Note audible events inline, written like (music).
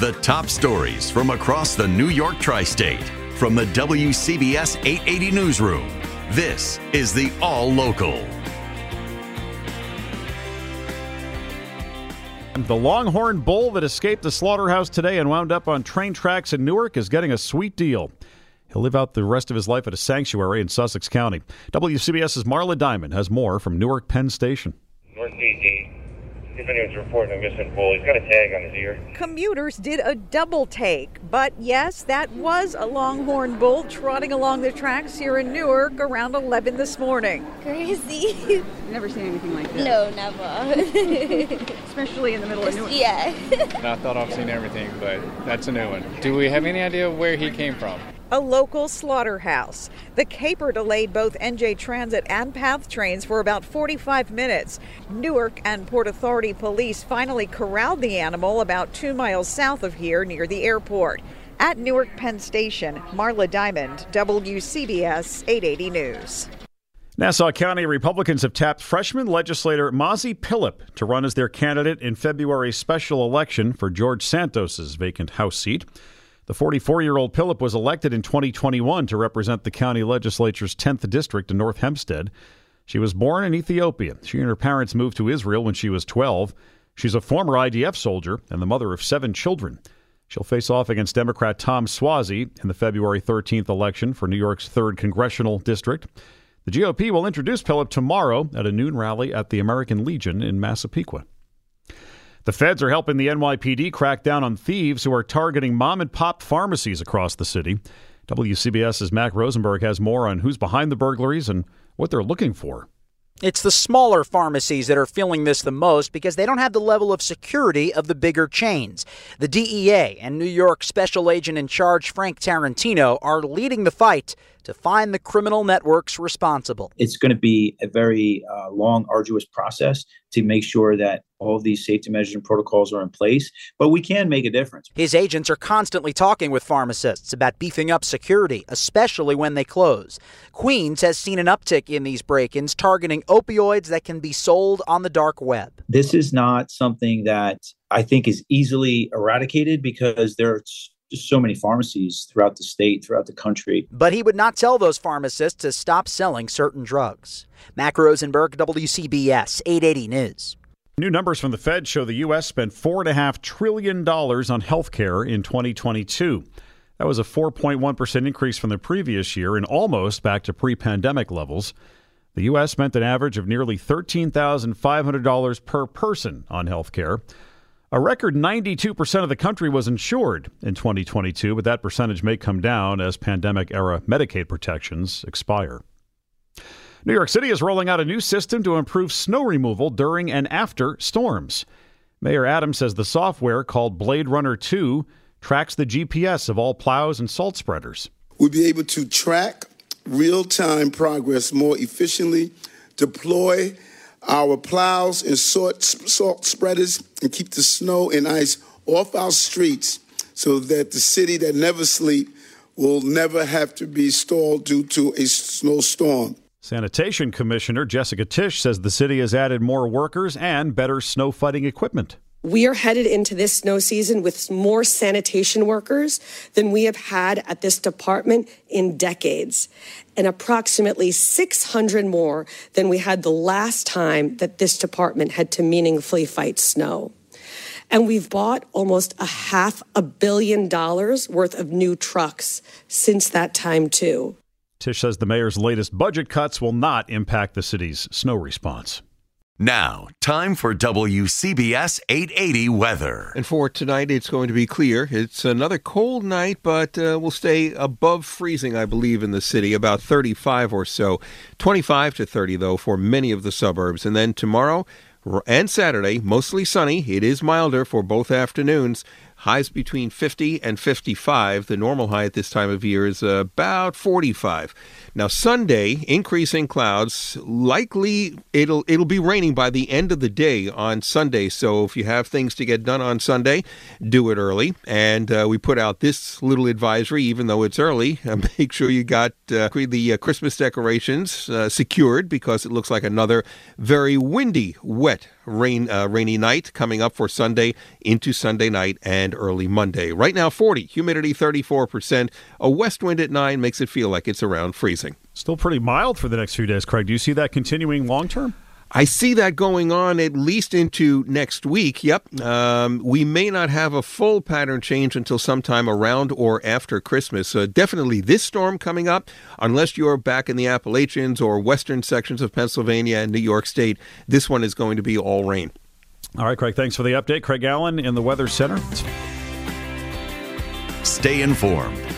The top stories from across the New York tri state from the WCBS 880 Newsroom. This is the All Local. The Longhorn bull that escaped the slaughterhouse today and wound up on train tracks in Newark is getting a sweet deal. He'll live out the rest of his life at a sanctuary in Sussex County. WCBS's Marla Diamond has more from Newark Penn Station. North 18 Continuous reporting a missing bull. He's got a tag on his ear. Commuters did a double take, but yes, that was a longhorn bull trotting along the tracks here in Newark around 11 this morning. Crazy. Never seen anything like this. No, never. (laughs) Especially in the middle of Newark. Yeah. I thought I've seen everything, but that's a new one. Do we have any idea where he came from? A local slaughterhouse. The caper delayed both NJ Transit and PATH trains for about 45 minutes. Newark and Port Authority police finally corralled the animal about two miles south of here near the airport. At Newark Penn Station, Marla Diamond, WCBS 880 News. Nassau County Republicans have tapped freshman legislator Mazi Pilip to run as their candidate in February's special election for George Santos's vacant House seat. The 44 year old Pilip was elected in 2021 to represent the county legislature's 10th district in North Hempstead. She was born in Ethiopia. She and her parents moved to Israel when she was 12. She's a former IDF soldier and the mother of seven children. She'll face off against Democrat Tom Suozzi in the February 13th election for New York's 3rd congressional district. The GOP will introduce Pilip tomorrow at a noon rally at the American Legion in Massapequa. The feds are helping the NYPD crack down on thieves who are targeting mom and pop pharmacies across the city. WCBS's Mac Rosenberg has more on who's behind the burglaries and what they're looking for. It's the smaller pharmacies that are feeling this the most because they don't have the level of security of the bigger chains. The DEA and New York Special Agent in Charge Frank Tarentino are leading the fight to find the criminal networks responsible. It's going to be a very uh, long, arduous process to make sure that all of these safety measures and protocols are in place, but we can make a difference. His agents are constantly talking with pharmacists about beefing up security, especially when they close. Queens has seen an uptick in these break ins targeting opioids that can be sold on the dark web. This is not something that I think is easily eradicated because there's just so many pharmacies throughout the state, throughout the country. But he would not tell those pharmacists to stop selling certain drugs. Mac Rosenberg, WCBS 880 News. New numbers from the Fed show the U.S. spent $4.5 trillion on health care in 2022. That was a 4.1% increase from the previous year and almost back to pre pandemic levels. The U.S. spent an average of nearly $13,500 per person on health care. A record 92% of the country was insured in 2022, but that percentage may come down as pandemic era Medicaid protections expire. New York City is rolling out a new system to improve snow removal during and after storms. Mayor Adams says the software called Blade Runner 2 tracks the GPS of all plows and salt spreaders. We'll be able to track real time progress more efficiently, deploy our plows and salt, salt spreaders and keep the snow and ice off our streets so that the city that never sleep will never have to be stalled due to a snowstorm. Sanitation Commissioner Jessica Tisch says the city has added more workers and better snow fighting equipment. We are headed into this snow season with more sanitation workers than we have had at this department in decades, and approximately 600 more than we had the last time that this department had to meaningfully fight snow. And we've bought almost a half a billion dollars worth of new trucks since that time, too. Tisch says the mayor's latest budget cuts will not impact the city's snow response. Now, time for WCBS 880 weather. And for tonight, it's going to be clear. It's another cold night, but uh, we'll stay above freezing, I believe, in the city, about 35 or so. 25 to 30, though, for many of the suburbs. And then tomorrow and Saturday, mostly sunny. It is milder for both afternoons. Highs between 50 and 55. The normal high at this time of year is about 45. Now Sunday, increasing clouds. Likely it'll it'll be raining by the end of the day on Sunday. So if you have things to get done on Sunday, do it early. And uh, we put out this little advisory, even though it's early. (laughs) Uh, make sure you got uh, the uh, Christmas decorations uh, secured because it looks like another very windy, wet rain, uh, rainy night coming up for Sunday into Sunday night and early Monday. Right now, 40, humidity 34%. A west wind at 9 makes it feel like it's around freezing. Still pretty mild for the next few days, Craig. Do you see that continuing long term? I see that going on at least into next week. Yep. Um, we may not have a full pattern change until sometime around or after Christmas. Uh, definitely this storm coming up, unless you're back in the Appalachians or western sections of Pennsylvania and New York State, this one is going to be all rain. All right, Craig, thanks for the update. Craig Allen in the Weather Center. Stay informed.